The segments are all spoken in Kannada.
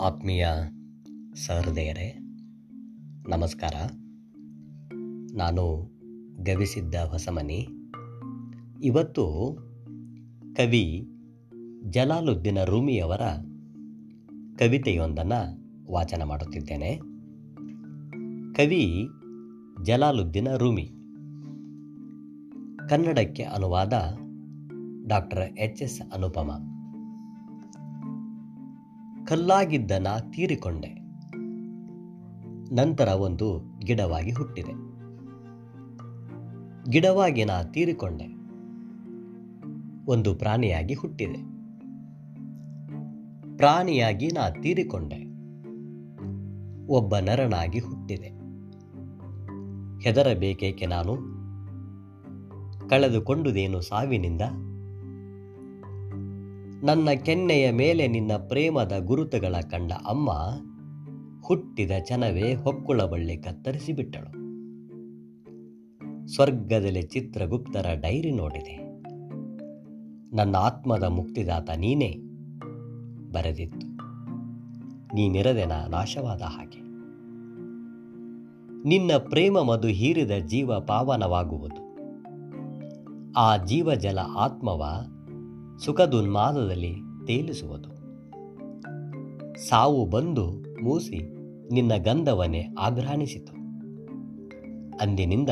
ಆತ್ಮೀಯ ಸಹೃದಯರೇ, ನಮಸ್ಕಾರ. ನಾನು ಗವಿಸಿದ್ದ ಹೊಸಮನಿ. ಇವತ್ತು ಕವಿ ಜಲಾಲುದ್ದೀನ ರೂಮಿಯವರ ಕವಿತೆಯೊಂದನ್ನು ವಾಚನ ಮಾಡುತ್ತಿದ್ದೇನೆ. ಕವಿ ಜಲಾಲುದ್ದೀನ ರೂಮಿ. ಕನ್ನಡಕ್ಕೆ ಅನುವಾದ ಡಾಕ್ಟರ್ ಎಚ್ ಎಸ್ ಅನುಪಮ. ಕಲ್ಲಾಗಿದ್ದ ನಾ ತೀರಿಕೊಂಡೆ. ನಂತರ ಒಂದು ಗಿಡವಾಗಿ ಹುಟ್ಟಿದೆ. ಗಿಡವಾಗಿ ನಾ ತೀರಿಕೊಂಡೆ. ಒಂದು ಪ್ರಾಣಿಯಾಗಿ ಹುಟ್ಟಿದೆ. ಪ್ರಾಣಿಯಾಗಿ ನಾ ತೀರಿಕೊಂಡೆ. ಒಬ್ಬ ನರನಾಗಿ ಹುಟ್ಟಿದೆ. ಹೆದರಬೇಕೇಕೆ ನಾನು? ಕಳೆದುಕೊಂಡುದೇನು ಸಾವಿನಿಂದ? ನನ್ನ ಕೆನ್ನೆಯ ಮೇಲೆ ನಿನ್ನ ಪ್ರೇಮದ ಗುರುತುಗಳ ಕಂಡ ಅಮ್ಮ ಹುಟ್ಟಿದ ಚನವೇ ಹೊಕ್ಕುಳ ಬಳ್ಳಿ ಕತ್ತರಿಸಿ ಬಿಟ್ಟಳು ಸ್ವರ್ಗದಲ್ಲಿ ಚಿತ್ರಗುಪ್ತರ ಡೈರಿ ನೋಡಿದೆ. ನನ್ನ ಆತ್ಮದ ಮುಕ್ತಿದಾತ ನೀನೇ ಬರೆದಿತ್ತು. ನೀನಿರದೆ ನಾ ನಾಶವಾದ ಹಾಗೆ. ನಿನ್ನ ಪ್ರೇಮ ಮಧು ಹೀರಿದ ಜೀವ ಪಾವನವಾಗುವುದು. ಆ ಜೀವಜಲ ಆತ್ಮವ ಸುಖದುನ್ಮಾದದಲ್ಲಿ ತೇಲಿಸುವುದು. ಸಾವು ಬಂದು ಮೂಸಿ ನಿನ್ನ ಗಂಧವನ್ನೇ ಆಘ್ರಾಣಿಸಿತು. ಅಂದಿನಿಂದ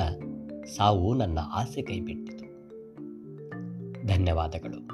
ಸಾವು ನನ್ನ ಆಸೆ ಕೈಬಿಟ್ಟಿತು. ಧನ್ಯವಾದಗಳು.